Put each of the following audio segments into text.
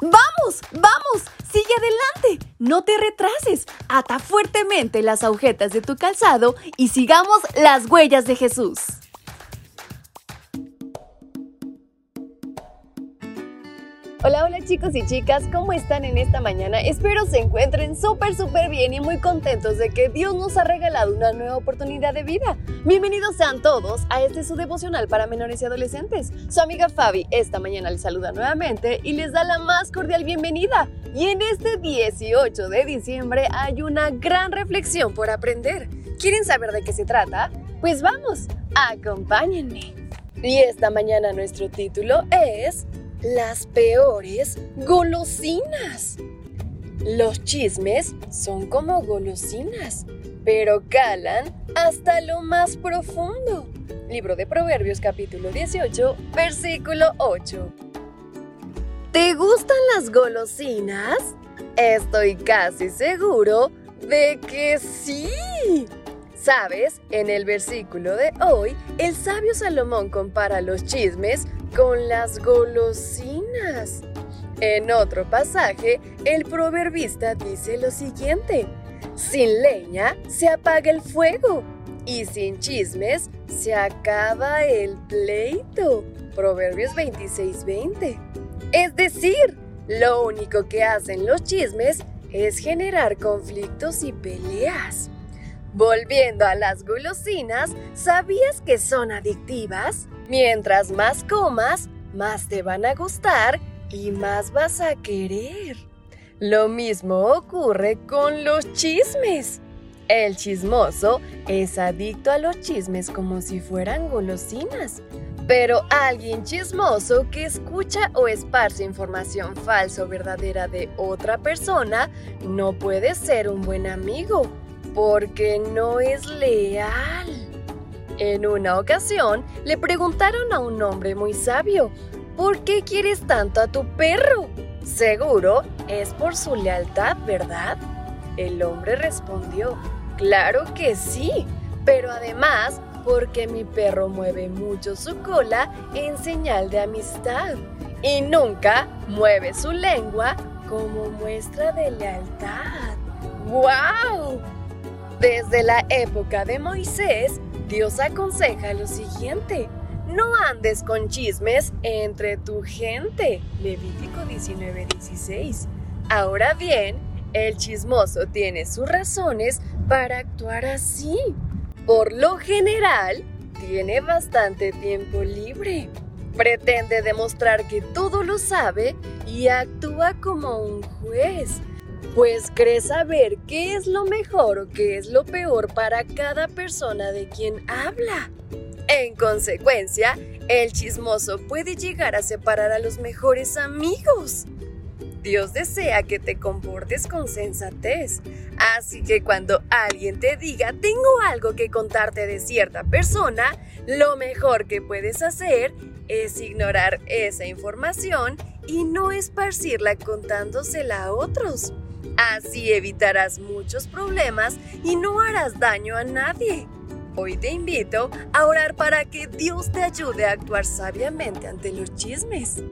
¡Vamos! ¡Vamos! ¡Sigue adelante! No te retrases. Ata fuertemente las agujetas de tu calzado y sigamos las huellas de Jesús. Hola, hola chicos y chicas, ¿cómo están en esta mañana? Espero se encuentren súper, súper bien y muy contentos de que Dios nos ha regalado una nueva oportunidad de vida. Bienvenidos sean todos a este su devocional para menores y adolescentes. Su amiga Fabi esta mañana les saluda nuevamente y les da la más cordial bienvenida. Y en este 18 de diciembre hay una gran reflexión por aprender. ¿Quieren saber de qué se trata? Pues vamos, acompáñenme. Y esta mañana nuestro título es las peores golosinas. Los chismes son como golosinas, pero calan hasta lo más profundo. Libro de Proverbios capítulo 18, versículo 8. ¿Te gustan las golosinas? Estoy casi seguro de que sí. ¿Sabes? En el versículo de hoy, el sabio Salomón compara los chismes con las golosinas. En otro pasaje, el proverbista dice lo siguiente, sin leña se apaga el fuego y sin chismes se acaba el pleito. Proverbios 26:20. Es decir, lo único que hacen los chismes es generar conflictos y peleas. Volviendo a las golosinas, ¿sabías que son adictivas? Mientras más comas, más te van a gustar y más vas a querer. Lo mismo ocurre con los chismes. El chismoso es adicto a los chismes como si fueran golosinas. Pero alguien chismoso que escucha o esparce información falsa o verdadera de otra persona no puede ser un buen amigo porque no es leal. En una ocasión le preguntaron a un hombre muy sabio, ¿por qué quieres tanto a tu perro? Seguro es por su lealtad, ¿verdad? El hombre respondió, claro que sí, pero además porque mi perro mueve mucho su cola en señal de amistad y nunca mueve su lengua como muestra de lealtad. ¡Wow! Desde la época de Moisés, Dios aconseja lo siguiente. No andes con chismes entre tu gente. Levítico 19:16. Ahora bien, el chismoso tiene sus razones para actuar así. Por lo general, tiene bastante tiempo libre. Pretende demostrar que todo lo sabe y actúa como un juez pues cree saber qué es lo mejor o qué es lo peor para cada persona de quien habla. En consecuencia, el chismoso puede llegar a separar a los mejores amigos. Dios desea que te comportes con sensatez, así que cuando alguien te diga tengo algo que contarte de cierta persona, lo mejor que puedes hacer es ignorar esa información y no esparcirla contándosela a otros. Así evitarás muchos problemas y no harás daño a nadie. Hoy te invito a orar para que Dios te ayude a actuar sabiamente ante los chismes.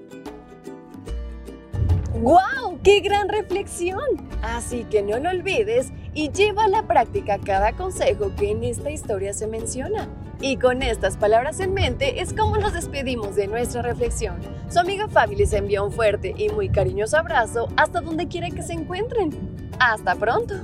¡Wow! ¡Qué gran reflexión! Así que no lo olvides y lleva a la práctica cada consejo que en esta historia se menciona. Y con estas palabras en mente es como nos despedimos de nuestra reflexión. Su amiga Fabi les envía un fuerte y muy cariñoso abrazo hasta donde quiera que se encuentren. ¡Hasta pronto!